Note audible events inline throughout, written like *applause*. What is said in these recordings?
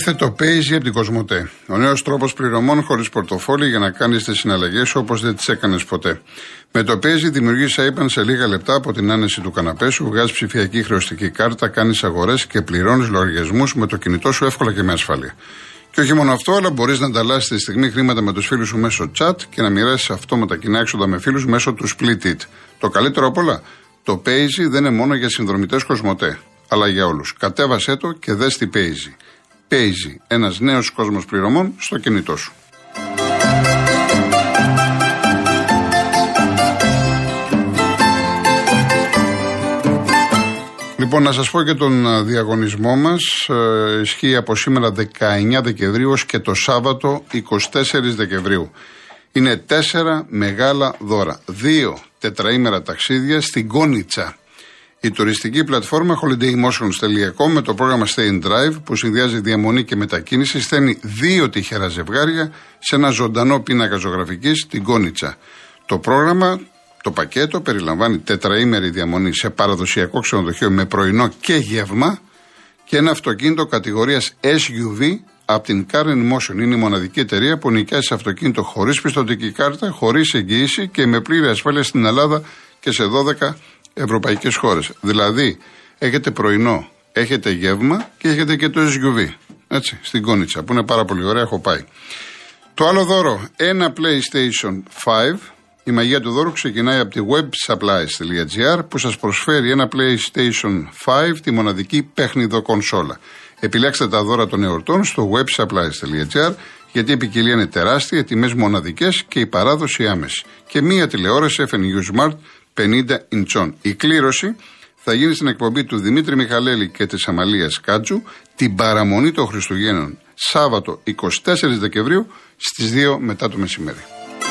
ήρθε το Paisy από την Κοσμοτέ. Ο νέος τρόπος πληρωμών χωρίς πορτοφόλι για να κάνεις τις συναλλαγές όπως δεν τις έκανες ποτέ. Με το Paisy δημιουργείς IBAN σε λίγα λεπτά από την άνεση του καναπέ σου, βγάζεις ψηφιακή χρεωστική κάρτα, κάνεις αγορές και πληρώνεις λογαριασμούς με το κινητό σου εύκολα και με ασφάλεια. Και όχι μόνο αυτό, αλλά μπορείς να ανταλλάσσεις τη στιγμή χρήματα με τους φίλους σου μέσω chat και να μοιράσεις αυτόματα κοινά έξοδα με φίλους μέσω του Split It. Το καλύτερο απ' όλα, το Paisy δεν είναι μόνο για συνδρομητές Κοσμοτέ, αλλά για όλους. Κατέβασέ το και δες τι Paisy. Paisy, ένας νέος κόσμος πληρωμών στο κινητό σου. Λοιπόν, να σας πω και τον διαγωνισμό μας. Ε, ισχύει από σήμερα 19 Δεκεμβρίου και το Σάββατο 24 Δεκεμβρίου. Είναι τέσσερα μεγάλα δώρα. Δύο τετραήμερα ταξίδια στην Κόνιτσα. Η τουριστική πλατφόρμα holidaymotions.com με το πρόγραμμα Stay in Drive που συνδυάζει διαμονή και μετακίνηση στέλνει δύο τυχερά ζευγάρια σε ένα ζωντανό πίνακα ζωγραφικής στην Κόνιτσα. Το πρόγραμμα, το πακέτο περιλαμβάνει τετραήμερη διαμονή σε παραδοσιακό ξενοδοχείο με πρωινό και γεύμα και ένα αυτοκίνητο κατηγορίας SUV από την Car Motion. Είναι η μοναδική εταιρεία που νοικιάζει αυτοκίνητο χωρίς πιστοτική κάρτα, χωρίς εγγύηση και με πλήρη ασφάλεια στην Ελλάδα και σε 12 ευρωπαϊκές χώρες. Δηλαδή, έχετε πρωινό, έχετε γεύμα και έχετε και το SUV. Έτσι, στην Κόνιτσα, που είναι πάρα πολύ ωραία, έχω πάει. Το άλλο δώρο, ένα PlayStation 5. Η μαγεία του δώρου ξεκινάει από τη websupplies.gr που σας προσφέρει ένα PlayStation 5, τη μοναδική παιχνιδο κονσόλα. Επιλέξτε τα dώρα των εορτών στο websupplies.gr γιατί η ποικιλία είναι τεράστια, τιμές μοναδικές και η παράδοση άμεση. Και μία τηλεόραση FNU Smart 50 ιντσών. Η κλήρωση θα γίνει στην εκπομπή του Δημήτρη Μιχαλέλη και της Αμαλίας Κάτζου την παραμονή των Χριστουγέννων Σάββατο 24 Δεκεμβρίου στις 2 μετά το μεσημέρι.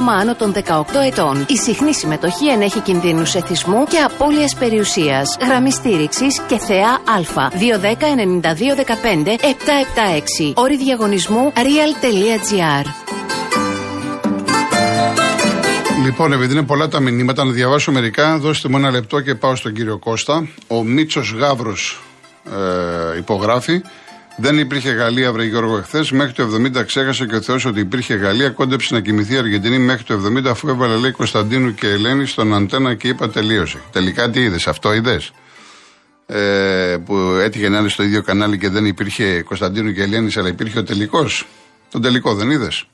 άτομα άνω των 18 ετών. Η συχνή συμμετοχή ενέχει κινδύνους εθισμού και απώλειας περιουσίας. Γραμμή στήριξης και θεά Α. 210-9215-776. Όρη διαγωνισμού real.gr. Λοιπόν, επειδή είναι πολλά τα μηνύματα, να διαβάσω μερικά. Δώστε μου ένα λεπτό και πάω στον κύριο Κώστα. Ο Μίτσος Γάβρο ε, υπογράφει. Δεν υπήρχε Γαλλία, βρε Γιώργο, εχθές. Μέχρι το 70 ξέχασε και ο Θεός ότι υπήρχε Γαλλία. Κόντεψε να κοιμηθεί η Αργεντινή μέχρι το 70, αφού έβαλε λέει Κωνσταντίνου και Ελένη στον αντένα και είπα τελείωσε. Τελικά τι είδες, αυτό είδες; Ε, που έτυχε να είναι στο ίδιο κανάλι και δεν υπήρχε Κωνσταντίνου και Ελένης, αλλά υπήρχε ο τελικός. Τον τελικό δεν είδες;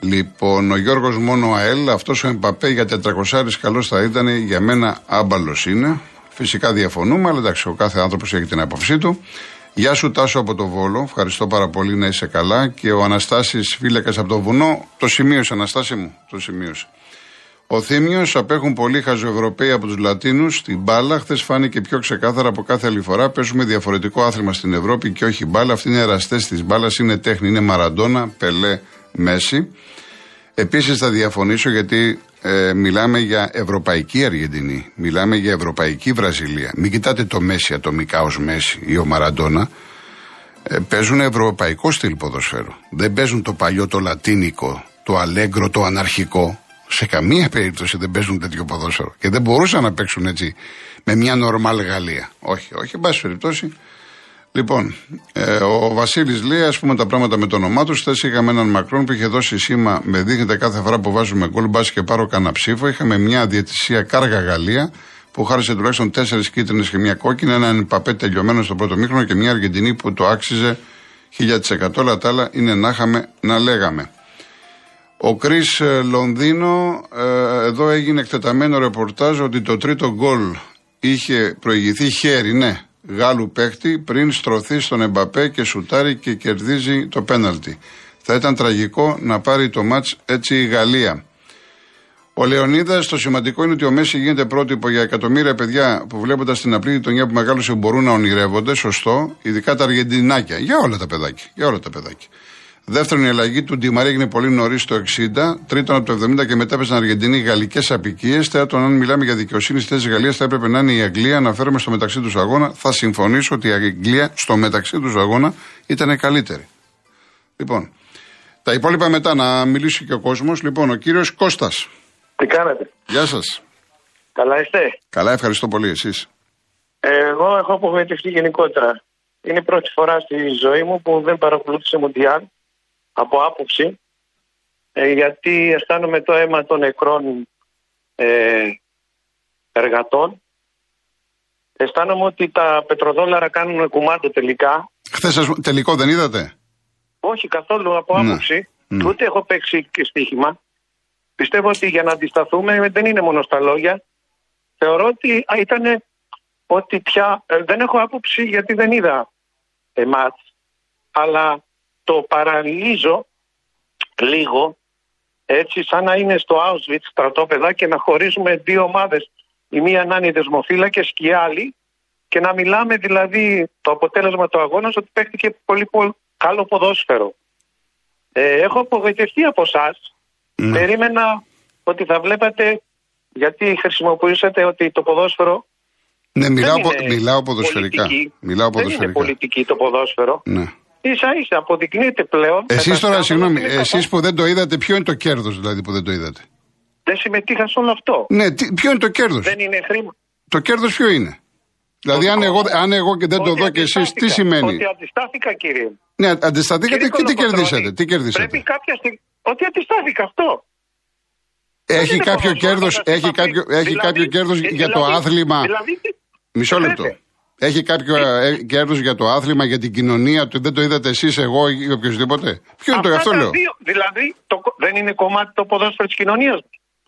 Λοιπόν, ο Γιώργος μόνο ΑΕΛ, αυτός ο Εμπαπέ για 400 καλός θα ήταν, για μένα άμπαλος είναι. Φυσικά διαφωνούμε, αλλά εντάξει, ο κάθε άνθρωπος έχει την άποψή του. Γεια σου Τάσο από το Βόλο. Ευχαριστώ πάρα πολύ να είσαι καλά. Και ο Αναστάσης Φύλακας από το Βουνό. Το σημείωσε, Αναστάση μου. Το σημείωσε. Ο Θήμιος απέχουν πολύ χαζοευρωπαίοι από τους Λατίνους. Στην μπάλα, χθες φάνηκε πιο ξεκάθαρα από κάθε άλλη φορά. Παίζουμε διαφορετικό άθλημα στην Ευρώπη και όχι μπάλα. Αυτοί είναι εραστές της μπάλας, είναι τέχνη, είναι Μαραντόνα, Πελέ, Μέση. Επίσης θα διαφωνήσω γιατί ε, μιλάμε για ευρωπαϊκή Αργεντινή. Μιλάμε για ευρωπαϊκή Βραζιλία. Μην κοιτάτε το Μέση ατομικά ως Μέση ή ο Μαραντόνα. Ε, παίζουν ευρωπαϊκό στυλ ποδοσφαίρου. Δεν παίζουν το παλιό, το λατίνικο, το αλέγκρο, το αναρχικό. Σε καμία περίπτωση δεν παίζουν τέτοιο ποδόσφαιρο. Και δεν μπορούσαν να παίξουν έτσι με μια νορμάλ Γαλλία. Όχι, όχι, εν πάση περιπτώσει. Λοιπόν, ε, ο Βασίλης λέει, ας πούμε τα πράγματα με το όνομά τους. Χθες είχαμε έναν Μακρόν που είχε δώσει σήμα, με δείχνεται κάθε φορά που βάζουμε γκολ, μπας και πάρω κανένα ψήφο. Είχαμε μια διαιτησία κάργα Γαλλία που χάρισε τουλάχιστον τέσσερις κίτρινες και μια κόκκινη, έναν παπέ τελειωμένο στο πρώτο μήχρονο και μια Αργεντινή που το άξιζε 1000%. Αλλά τα άλλα είναι να είχαμε να λέγαμε. Ο Κρι ε, Λονδίνο, ε, εδώ έγινε εκτεταμένο ρεπορτάζ ότι το τρίτο γκολ είχε προηγηθεί χέρι, ναι, Γάλλου παίχτη πριν στρωθεί στον Εμπαπέ και σουτάρει και κερδίζει το πέναλτι. Θα ήταν τραγικό να πάρει το μάτς έτσι η Γαλλία. Ο Λεωνίδας, το σημαντικό είναι ότι ο Μέση γίνεται πρότυπο για εκατομμύρια παιδιά που βλέποντας την απλή γειτονιά που μεγάλωσε μπορούν να ονειρεύονται. Σωστό. Ειδικά τα Αργεντινάκια. Για όλα τα παιδάκια. Για όλα τα παιδάκια. Δεύτερον, η αλλαγή του Ντιμαρία έγινε πολύ νωρίς το 60. Τρίτον, από το 70 και μετά έπαιζαν Αργεντινοί γαλλικές απικίες. Τέταρτον, αν μιλάμε για δικαιοσύνη στη θέση της Γαλλίας, θα έπρεπε να είναι η Αγγλία. Αναφέρομαι στο μεταξύ τους αγώνα. Θα συμφωνήσω ότι η Αγγλία στο μεταξύ τους αγώνα ήταν καλύτερη. Λοιπόν, τα υπόλοιπα μετά να μιλήσει και ο κόσμος. Λοιπόν, ο κύριος Κώστας. Τι κάνετε; Γεια σας. Καλά είστε; Καλά, ευχαριστώ πολύ εσείς. Εγώ έχω απογοητευτεί γενικότερα. Είναι η πρώτη φορά στη ζωή μου που δεν παρακολούθησε Μοντιάλ από άποψη ε, γιατί αισθάνομαι το αίμα των νεκρών ε, εργατών. Αισθάνομαι ότι τα πετροδόλαρα κάνουν κουμάντο τελικά. Χθες τελικό δεν είδατε; Όχι καθόλου από ναι. άποψη. Ναι. Ούτε έχω παίξει και στοίχημα. Πιστεύω ότι για να αντισταθούμε δεν είναι μόνο στα λόγια. Θεωρώ ότι ήταν ότι πια ε, δεν έχω άποψη γιατί δεν είδα εμάς. Αλλά το παραλύζω λίγο έτσι σαν να είναι στο Auschwitz στρατόπεδα και να χωρίζουμε δύο ομάδες η μία να είναι δεσμοφύλακες και η άλλη και να μιλάμε δηλαδή το αποτέλεσμα του αγώνας ότι παίχτηκε πολύ, πολύ καλό ποδόσφαιρο. Ε, έχω απογοητευτεί από εσάς. Ναι. Περίμενα ότι θα βλέπατε γιατί χρησιμοποιήσατε ότι το ποδόσφαιρο ναι, μιλάω, μιλάω ποδοσφαιρικά. Μιλάω ποδοσφαιρικά. Δεν είναι πολιτική το ποδόσφαιρο. Ναι ίσα ίσα αποδεικνύεται πλέον. Εσείς τώρα, συγγνώμη, εσείς που δεν το είδατε, ποιο είναι το κέρδος δηλαδή που δεν το είδατε; Δεν συμμετείχα σε όλο αυτό. Ναι, τι, ποιο είναι το κέρδος; Δεν είναι χρήμα. Το κέρδος ποιο είναι; Δηλαδή, αν εγώ, αν εγώ και δεν το δω και εσείς, τι σημαίνει; Ότι αντιστάθηκα, κύριε. Ναι, αντισταθήκατε και τι κερδίσατε. Τι κερδίσατε; Πρέπει κάποια στιγμή. Ότι αντιστάθηκα αυτό. Έχει κάποιο κέρδο έχει κάποιο, έχει κάποιο κέρδος για το δηλαδή- άθλημα; Δηλαδή Μισό λεπτό. Έχει κάποιο ε, κέρδος για το άθλημα, για την κοινωνία του, δεν το είδατε εσείς, εγώ ή οποιοδήποτε. Ποιο είναι το αυτό λέω. Δύο, δηλαδή το, δεν είναι κομμάτι το ποδόσφαιρο της κοινωνίας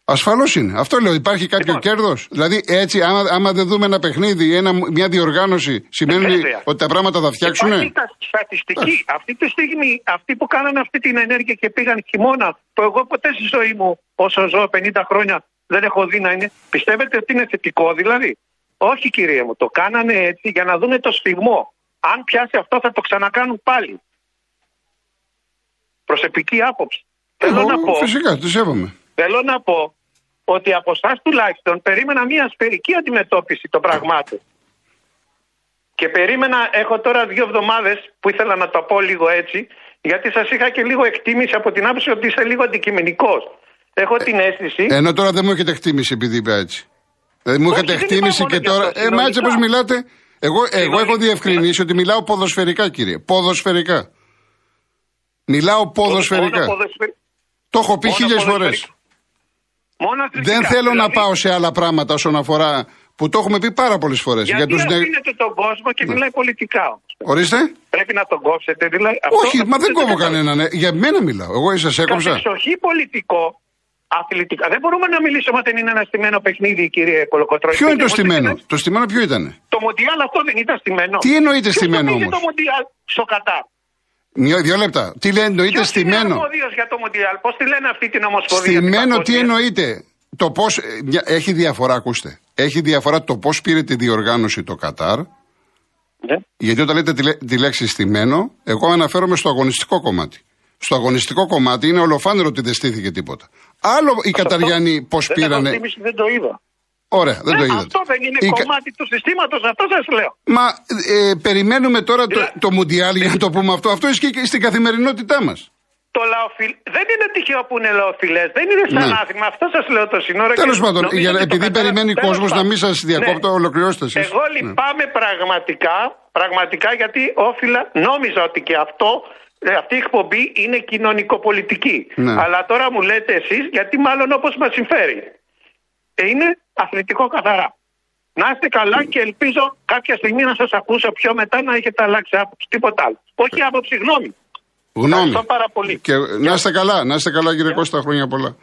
Ασφαλώς είναι. Αυτό λέω. Υπάρχει κάποιο λοιπόν. κέρδος; Δηλαδή, έτσι, άμα, άμα δεν δούμε ένα παιχνίδι, ένα, μια διοργάνωση, σημαίνει ότι τα πράγματα θα φτιάξουν. Υπάρχει στατιστική. Αυτή τη στιγμή, αυτοί που κάνανε αυτή την ενέργεια και πήγαν χειμώνα, που εγώ ποτέ στη ζωή μου, όσο ζω 50 χρόνια, δεν έχω δει να είναι. Πιστεύετε ότι είναι θετικό δηλαδή; Όχι κύριε μου, το κάνανε έτσι για να δούνε το σφιγμό. Αν πιάσει αυτό θα το ξανακάνουν πάλι. Προσωπική άποψη. Εγώ, θέλω να πω, φυσικά, το σέβομαι. Θέλω να πω ότι από εσάς τουλάχιστον περίμενα μια σφαιρική αντιμετώπιση των πραγμάτων. Και περίμενα, έχω τώρα δύο εβδομάδες που ήθελα να το πω λίγο έτσι, γιατί σας είχα και λίγο εκτίμηση από την άποψη ότι είσαι λίγο αντικειμενικός. Έχω την αίσθηση. Ενώ τώρα δεν μου έχετε εκτίμηση επειδή είπα έτσι. Δηλαδή μου είχατε εκτίμηση και τώρα. Ε, μα έτσι όπως μιλάτε. Εγώ, εγώ έχω διευκρινίσει ότι μιλάω ποδοσφαιρικά, κύριε. Ποδοσφαιρικά. Μιλάω ποδοσφαιρικά. Το έχω πει χίλιες φορές. Δεν θέλω να πάω σε άλλα πράγματα όσον αφορά. Που το έχουμε πει πάρα πολλές φορές. Γιατί για τους... αφήνετε τον κόσμο και μιλάει πολιτικά όμως. Ορίστε. Πρέπει να τον κόψετε. Δηλαδή, Όχι, μα δεν κόβω κανέναν. Ε. Για μένα μιλάω. Εγώ σα έκοψα. Κατεξοχή πολιτικό αθλητικά. Δεν μπορούμε να μιλήσουμε όταν είναι ένα στημένο παιχνίδι, κύριε Κολοκοτρό. Ποιο είναι το στημένο, το στημένο ποιο ήταν. Το Μοντιάλ αυτό δεν ήταν στημένο. Τι εννοείται στημένο όμως; το Μοντιάλ στο Κατάρ; Δύο λεπτά. Τι λέει, εννοείται Ποιος στημένο; Είναι για το Μοντιάλ, πώς τη λένε αυτή την ομοσπονδία. Στημένο, τι εννοείται; Το πώς, έχει διαφορά, ακούστε. Έχει διαφορά το πώς πήρε τη διοργάνωση το Κατάρ. Ναι. Γιατί όταν λέτε τη, τη λέξη στημένο, εγώ αναφέρομαι στο αγωνιστικό κομμάτι. Στο αγωνιστικό κομμάτι είναι ολοφάνερο ότι δεν στήθηκε τίποτα. Άλλο οι Καταριανοί πώς πήρανε. Δεν το είδα. Ωραία, δεν το είδατε. Αυτό δεν είναι η... κομμάτι του συστήματος, αυτό σας λέω. Μα ε, περιμένουμε τώρα το, το Μουντιάλ για να το πούμε αυτό. Αυτό ισχύει και στην καθημερινότητά μας. Το λαοφιλ... Δεν είναι τυχαίο που είναι λαοφιλές, δεν είναι σαν ναι. άθλημα. Αυτό σας λέω το σύνορο. Τέλος πάντων, για, επειδή περιμένει ο κόσμος να μην σας διακόπτω, ναι. ολοκληρώστε εσεί. Εγώ ναι. λυπάμαι ναι. πραγματικά, πραγματικά γιατί όφιλα, νόμιζα ότι και αυτό ε, αυτή η εκπομπή είναι κοινωνικοπολιτική. Ναι. Αλλά τώρα μου λέτε εσείς γιατί μάλλον όπως μας συμφέρει. Ε, είναι αθλητικό καθαρά. Να είστε καλά και ελπίζω κάποια στιγμή να σας ακούσω πιο μετά να έχετε αλλάξει άποψη. Τίποτα άλλο. Όχι άποψη, γνώμη. Γνώμη. Ευχαριστώ πάρα πολύ. Και να είστε καλά, να είστε καλά κύριε Κώστα, χρόνια πολλά.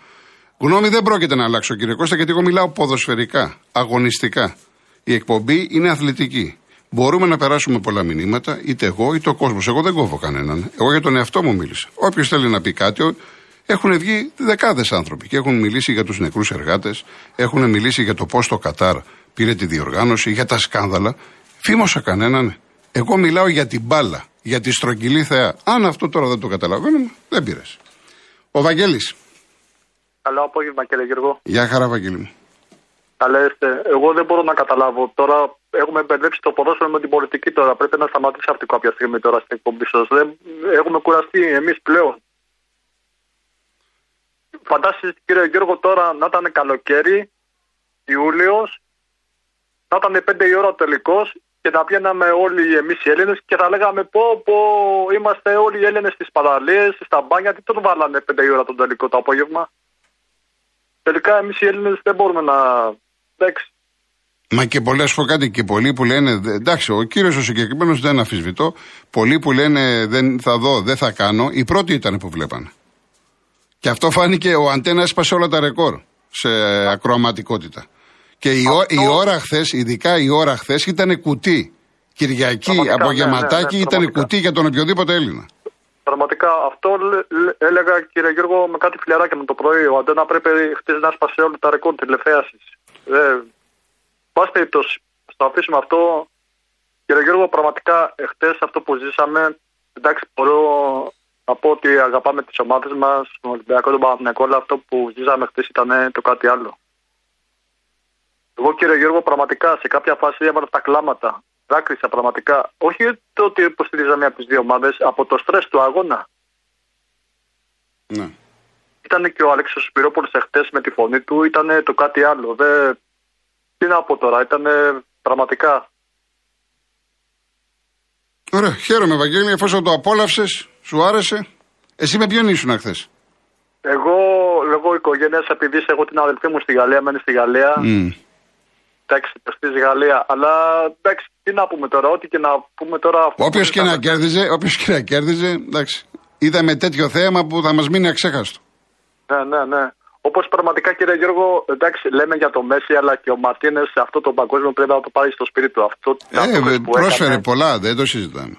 Γνώμη δεν πρόκειται να αλλάξω κύριε Κώστα γιατί εγώ μιλάω ποδοσφαιρικά, αγωνιστικά. Η εκπομπή είναι αθλητική. Μπορούμε να περάσουμε πολλά μηνύματα, είτε εγώ είτε ο κόσμος. Εγώ δεν κόβω κανέναν. Εγώ για τον εαυτό μου μίλησα. Όποιος θέλει να πει κάτι, Έχουν βγει δεκάδες άνθρωποι και έχουν μιλήσει για τους νεκρούς εργάτες, έχουν μιλήσει για το πώς το Κατάρ πήρε τη διοργάνωση, για τα σκάνδαλα. Φήμωσα κανέναν. Εγώ μιλάω για την μπάλα, για τη στρογγυλή θεά. Αν αυτό τώρα δεν το καταλαβαίνουμε, δεν πήρε. Ο Βαγγέλης. Καλό απόγευμα κύριε Γιώργο. Γεια χαρά Βαγγέλη μου. Καλά είστε. Εγώ δεν μπορώ να καταλάβω. Τώρα έχουμε μπερδέψει το ποδόσφαιρο με την πολιτική τώρα. Πρέπει να σταματήσει αυτή κάποια στιγμή τώρα στην εκπομπή σας. Έχουμε κουραστεί εμείς πλέον. Φαντάζεστε κύριε Γιώργο τώρα να ήταν καλοκαίρι, Ιούλιος, να ήταν 5 η ώρα ο τελικός και να πιέναμε όλοι εμείς οι Έλληνες και θα λέγαμε πω, πω είμαστε όλοι οι Έλληνες στις παραλίε, στα μπάνια. Τι τον βάλανε 5 η ώρα τον τελικό το απόγευμα; Τελικά εμείς οι Έλληνες δεν μπορούμε να. Εντάξει. Μα και πολλέ φορέ κάτι και πολλοί που λένε. Εντάξει, ο κύριος ο συγκεκριμένος δεν αφισβητώ. Πολλοί που λένε δεν θα δω, δεν θα κάνω. Οι πρώτοι ήταν που βλέπανε. Και αυτό φάνηκε, ο Αντένα έσπασε όλα τα ρεκόρ σε ακροαματικότητα. Και η, η ώρα χθες, ειδικά η ώρα χθες, ήταν κουτί. Κυριακή, απογευματάκι, ναι, ναι, ναι, ήταν κουτί για τον οποιοδήποτε Έλληνα. Πραγματικά αυτό έλεγα κύριε Γιώργο με κάτι φιλιαράκι με το πρωί. Ο Αντένα πρέπει χτες να σπάσει όλα τα ρεκόρ τηλεθέαση. Ε, πάση περιπτώσει, στο αφήσουμε αυτό. Κύριε Γιώργο, πραγματικά χτε αυτό που ζήσαμε, εντάξει, μπορώ να πω ότι αγαπάμε τις ομάδες μας, τον Ολυμπιακό, τον Παναθηναϊκό, αλλά αυτό που ζήσαμε χτε ήταν το κάτι άλλο. Εγώ κύριε Γιώργο, πραγματικά σε κάποια φάση έβαλα τα κλάματα. Δάκρυσα πραγματικά. Όχι το ότι υποστηρίζαμε από τις δύο ομάδες, από το στρες του αγώνα. Ναι. Ήταν και ο Αλέξος Σπυρόπουλος εχθές με τη φωνή του, ήταν το κάτι άλλο. Δε... Τι να πω τώρα, ήταν πραγματικά. Ωραία, χαίρομαι Βαγγέλη, εφόσον το απόλαυσες, σου άρεσε. Εσύ με ποιον ήσουν χθες; Εγώ, λόγω οικογένειας, επειδή έχω την αδελφή μου στη Γαλλία, μένεις στη Γαλλία. Mm εντάξει, στη Γαλλία. Αλλά εντάξει, τι να πούμε τώρα, ό,τι και να πούμε τώρα. Όποιος και, να κέρδιζε, όποιος και να κέρδιζε, εντάξει. Είδαμε τέτοιο θέαμα που θα μας μείνει αξέχαστο. Ναι, ναι, ναι. Όπως πραγματικά κύριε Γιώργο, εντάξει, λέμε για το Μέση, αλλά και ο Μαρτίνες αυτό το παγκόσμιο πρέπει να το πάρει στο σπίτι του. Αυτό, ε, που πρόσφερε έκανε... πολλά, δεν το συζητάμε.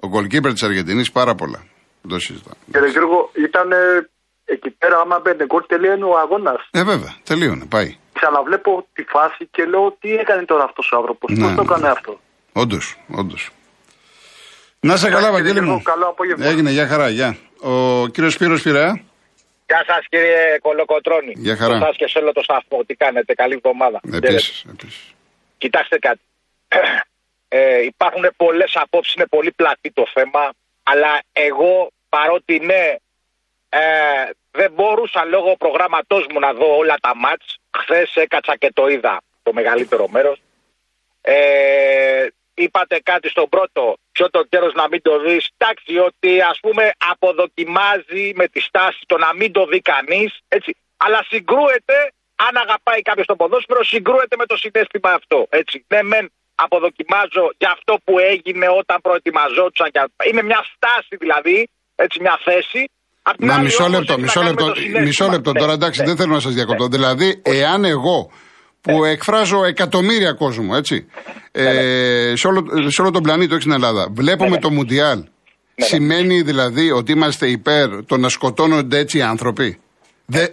Ο γκολκίπερ της Αργεντινής πάρα πολλά. Δεν το συζητάμε. Κύριε Γιώργο, ήταν εκεί πέρα, άμα μπαίνει γκολ, τελείωνε ο αγώνας. Ε, βέβαια, τελείωνε, πάει ξαναβλέπω τη φάση και λέω τι έκανε τώρα αυτός ο άνθρωπος. Ναι, Πώ το ναι. έκανε αυτό; Όντως, όντως. Να σε καλά, Βαγγέλη μου. Καλό απόγευμα. Έγινε, για χαρά, γεια. Ο κύριος Σπύρος Πειραιά. Γεια σας, κύριε Κολοκοτρόνη. Γεια χαρά. Εσά και σε όλο το σταθμό. Τι κάνετε, καλή εβδομάδα. Επίσης. Κοιτάξτε κάτι. *clears throat* Ε, υπάρχουν πολλές απόψεις, είναι πολύ πλατή το θέμα. Αλλά εγώ παρότι ναι, ε, δεν μπορούσα λόγω προγράμματός μου να δω όλα τα μάτς. Χθες έκατσα και το είδα το μεγαλύτερο μέρος. Ε, είπατε κάτι στον πρώτο, ποιο το καιρός να μην το δεις. Εντάξει, ότι ας πούμε αποδοκιμάζει με τη στάση το να μην το δει κανείς. Αλλά συγκρούεται, αν αγαπάει κάποιος το ποδόσφαιρο, συγκρούεται με το συνέστημα αυτό. Έτσι. Ναι, μεν αποδοκιμάζω για αυτό που έγινε όταν προετοιμαζόντουσαν. Είναι μια στάση δηλαδή, έτσι, μια θέση Μα μισό λεπτό, μισό λεπτό, μισό λεπτό τώρα εντάξει, δεν θέλω να σας διακοπτώ. Δηλαδή, εάν εγώ που εκφράζω εκατομμύρια κόσμο, έτσι, ε, σε, όλο, σε όλο τον πλανήτη, όχι στην Ελλάδα, βλέπουμε το Μουντιάλ, σημαίνει δηλαδή ότι είμαστε υπέρ το να σκοτώνονται έτσι οι άνθρωποι.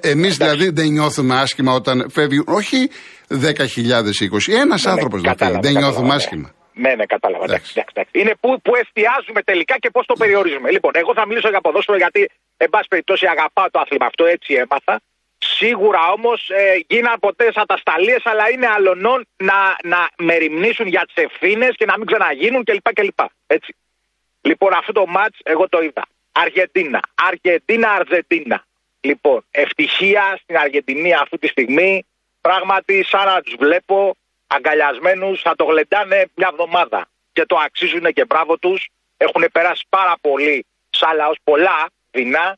Εμείς δηλαδή δεν νιώθουμε άσχημα όταν φεύγει, όχι 10.000 20, ένας άνθρωπος δηλαδή, δεν νιώθουμε άσχημα. Ναι, ναι, κατάλαβα. Εντάξει. Εντάξει, Είναι που, που εστιάζουμε τελικά και πώς το περιορίζουμε. Λοιπόν, εγώ θα μιλήσω για ποδόσφαιρο γιατί, εν πάση περιπτώσει, αγαπάω το άθλημα αυτό, έτσι έμαθα. Σίγουρα όμως ε, γίναν ποτέ ατασταλίες, αλλά είναι αλωνών να, να μεριμνήσουν για τις ευθύνες και να μην ξαναγίνουν κλπ. κλπ. Έτσι. Λοιπόν, αυτό το ματ εγώ το είδα. Αργεντίνα. Αργεντίνα, Αργεντίνα. Λοιπόν, ευτυχία στην Αργεντινή αυτή τη στιγμή. Πράγματι, σαν να τους βλέπω, αγκαλιασμένους, θα το γλεντάνε μια εβδομάδα. Και το αξίζουν και μπράβο τους. Έχουν περάσει πάρα πολύ σαν λαός, πολλά δεινά.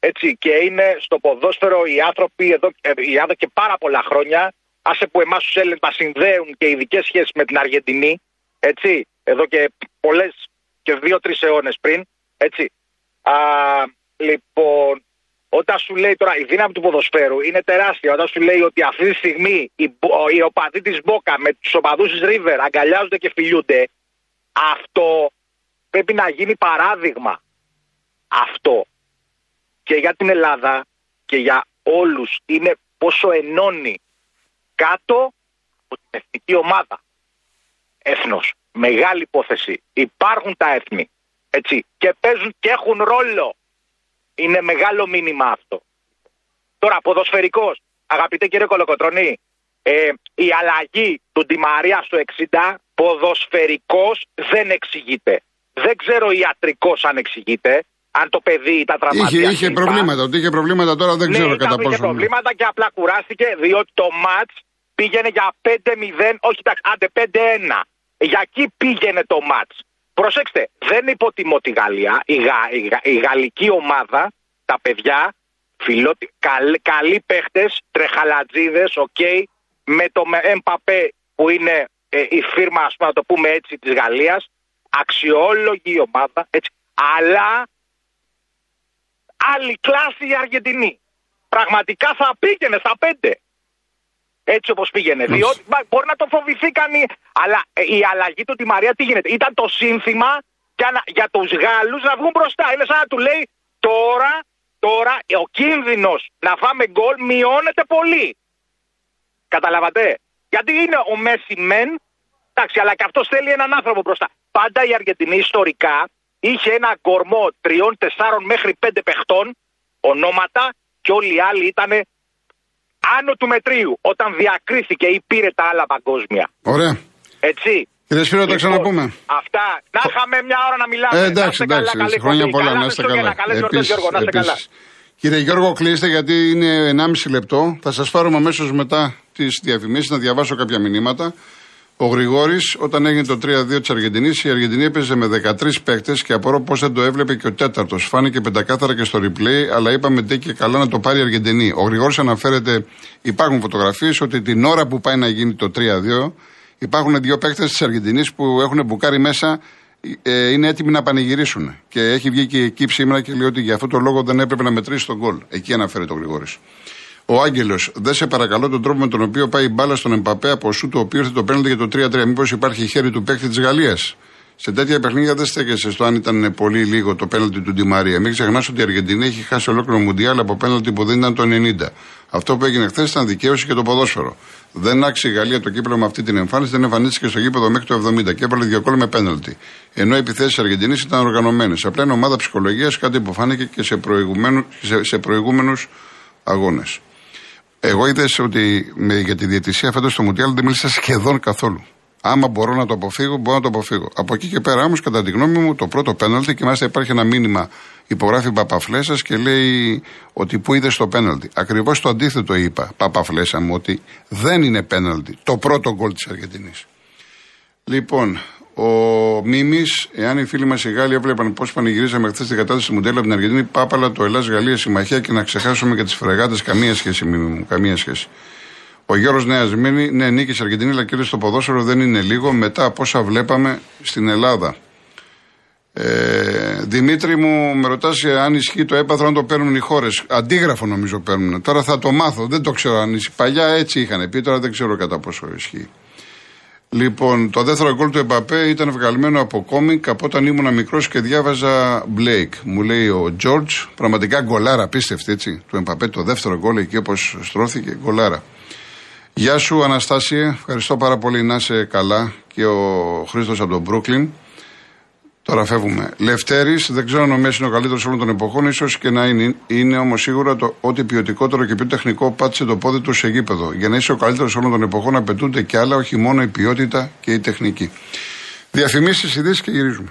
Έτσι, και είναι στο ποδόσφαιρο οι άνθρωποι εδώ, ε, οι και πάρα πολλά χρόνια. Άσε που εμάς τους Έλληνες μας συνδέουν και ειδικές σχέσεις με την Αργεντινή. Έτσι, εδώ και πολλές και δύο-τρεις αιώνες πριν. Έτσι. Α, λοιπόν, όταν σου λέει τώρα η δύναμη του ποδοσφαίρου είναι τεράστια, όταν σου λέει ότι αυτή τη στιγμή οι, οι οπαδοί της Μπόκα με τους οπαδούς της Ρίβερ αγκαλιάζονται και φιλιούνται, αυτό πρέπει να γίνει παράδειγμα. Αυτό. Και για την Ελλάδα και για όλους είναι πόσο ενώνει κάτω από την εθνική ομάδα. Έθνος. Μεγάλη υπόθεση. Υπάρχουν τα έθνη. Έτσι. Και παίζουν και έχουν ρόλο. Είναι μεγάλο μήνυμα αυτό. Τώρα, ποδοσφαιρικός. Αγαπητέ κύριε Κολοκοτρονή, ε, η αλλαγή του Ντιμαρία στο 60 ποδοσφαιρικός δεν εξηγείται. Δεν ξέρω ιατρικός αν εξηγείται. Αν το παιδί ήταν τραυματία. Είχε, είχε προβλήματα. Ότι είχε προβλήματα τώρα δεν ναι, ξέρω κατά πόσο. Είχε προβλήματα και απλά κουράστηκε διότι το ματς πήγαινε για 5-0, όχι εντάξει, άντε 5-1. Για εκεί πήγαινε το ματς. Προσέξτε, δεν υποτιμώ τη Γαλλία. Η, Γα, η, η γαλλική ομάδα, τα παιδιά, φιλότι, καλ, καλοί παίχτες, τρεχαλατζίδες, OK, okay, με το Εμπαπέ που είναι ε, η φίρμα, ας πούμε, να το πούμε έτσι, της Γαλλίας, αξιόλογη η ομάδα, έτσι, αλλά άλλη κλάση η Αργεντινή. Πραγματικά θα πήγαινε στα πέντε. Έτσι όπως πήγαινε. Διότι μπορεί να το φοβηθεί κανεί. Αλλά ε, η αλλαγή του τη Μαρία τι γίνεται. Ήταν το σύνθημα για, να, για τους Γάλλους να βγουν μπροστά. Είναι σαν να του λέει τώρα, τώρα ο κίνδυνος να φάμε γκολ μειώνεται πολύ. Καταλαβατε. Γιατί είναι ο Μέση μεν, εντάξει, αλλά και αυτός θέλει έναν άνθρωπο μπροστά. Πάντα η Αργεντινή ιστορικά είχε ένα κορμό τριών, τεσσάρων μέχρι πέντε παιχτών, ονόματα, και όλοι οι άλλοι ήταν άνω του μετρίου όταν διακρίθηκε ή πήρε τα άλλα παγκόσμια. Ωραία. Έτσι. Κύριε Σπύρο, τα λοιπόν, ξαναπούμε. Αυτά. Να είχαμε μια ώρα να μιλάμε. Ε, εντάξει, εντάξει. Καλά, χρόνια πολλά, να είστε καλά. Επίσης, Γιώργο, να είστε καλά. Κύριε Γιώργο, κλείστε γιατί είναι 1,5 λεπτό. Θα σας πάρουμε αμέσως μετά τις διαφημίσεις να διαβάσω κάποια μηνύματα. Ο Γρηγόρης, όταν έγινε το 3-2 της Αργεντινής, η Αργεντινή έπαιζε με 13 παίκτες και απορώ πώς δεν το έβλεπε και ο τέταρτος. Φάνηκε πεντακάθαρα και στο replay, αλλά είπαμε ντε και καλά να το πάρει η Αργεντινή. Ο Γρηγόρης αναφέρεται, υπάρχουν φωτογραφίες, ότι την ώρα που πάει να γίνει το 3-2, υπάρχουν δύο παίκτες της Αργεντινής που έχουν μπουκάρει μέσα, ε, είναι έτοιμοι να πανηγυρίσουν. Και έχει βγει και εκεί σήμερα και λέει ότι για αυτό το λόγο δεν έπρεπε να μετρήσει τον γκολ. Εκεί αναφέρεται ο Γρηγόρης. Ο Άγγελος, δεν σε παρακαλώ τον τρόπο με τον οποίο πάει η μπάλα στον Εμπαπέ από σου το οποίος ήρθε το πέναλτι για το 3-3. Μήπως υπάρχει χέρι του παίκτη της Γαλλίας. Σε τέτοια παιχνίδια δεν στέκεσαι στο αν ήταν πολύ λίγο το πέναλτι του Ντιμαρία. Μην ξεχνάς ότι η Αργεντινή έχει χάσει ολόκληρο μουντιάλ από πέναλτι που δεν ήταν το 90. Αυτό που έγινε χθες ήταν δικαίωση και το ποδόσφαιρο. Δεν άξιζε η Γαλλία το κύπελο με αυτή την εμφάνιση, δεν εμφανίστηκε στο γήπεδο μέχρι το 70 και έβαλε δύο κόλλο με πέναλτι. Ενώ οι επιθέσεις Αργεντινής ήταν οργανωμένες. Απλά είναι ομάδα ψυχολογίας, κάτι που φάνηκε και σε προηγούμενους αγώνες. Εγώ είδες ότι με, για τη διαιτησία φέτος στο Μουντιάλ δεν μίλησα σχεδόν καθόλου. Άμα μπορώ να το αποφύγω, μπορώ να το αποφύγω. Από εκεί και πέρα όμως, κατά τη γνώμη μου, το πρώτο πέναλτι και μάλιστα υπάρχει ένα μήνυμα, υπογράφει Παπαφλέσας και λέει ότι πού είδες το πέναλτι; Ακριβώς το αντίθετο είπα, Παπαφλέσα μου, ότι δεν είναι πέναλτι το πρώτο γκολ της Αργεντινής. Λοιπόν, ο Μίμης, εάν οι φίλοι μας οι Γάλλοι έβλεπαν πώς πανηγυρίζαμε χθες την κατάσταση του μοντέλου από την Αργεντινή, πάπαλα το Ελλά-Γαλλία συμμαχία και να ξεχάσουμε και τις φρεγάτες. Καμία σχέση, Μίμη μου, καμία σχέση. Ο Γιώργος Νέα Σμύρνη, ναι, νίκης στην Αργεντινής, αλλά κύριε στο ποδόσφαιρο δεν είναι λίγο μετά από όσα βλέπαμε στην Ελλάδα. Ε, Δημήτρη μου, με ρωτάς αν ισχύει το έπαθρο, αν το παίρνουν οι χώρες. Αντίγραφο νομίζω παίρνουν. Τώρα θα το μάθω, δεν το ξέρω αν ισχύει. Παλιά έτσι είχαν πει, τώρα δεν ξέρω κατά πόσο ισχύει. Λοιπόν, το δεύτερο γκολ του Εμπαπέ ήταν βγαλμένο από κόμικ από όταν ήμουν μικρός και διάβαζα Μπλέικ. Μου λέει ο Τζόρτζ, πραγματικά γκολάρα, απίστευτη έτσι. Του Εμπαπέ το δεύτερο γκολ εκεί όπως στρώθηκε, γκολάρα. Γεια σου Αναστάσια, ευχαριστώ πάρα πολύ να είσαι καλά και ο Χρήστος από τον Μπρούκλιν. Τώρα φεύγουμε. Λευτέρης, δεν ξέρω αν ο Μέση είναι ο καλύτερος όλων των εποχών, ίσως και να είναι. Είναι όμως σίγουρα το ότι ποιοτικότερο και πιο τεχνικό πάτησε το πόδι του σε γήπεδο. Για να είσαι ο καλύτερος όλων των εποχών απαιτούνται και άλλα, όχι μόνο η ποιότητα και η τεχνική. Διαφημίσεις, ειδήσεις και γυρίζουμε.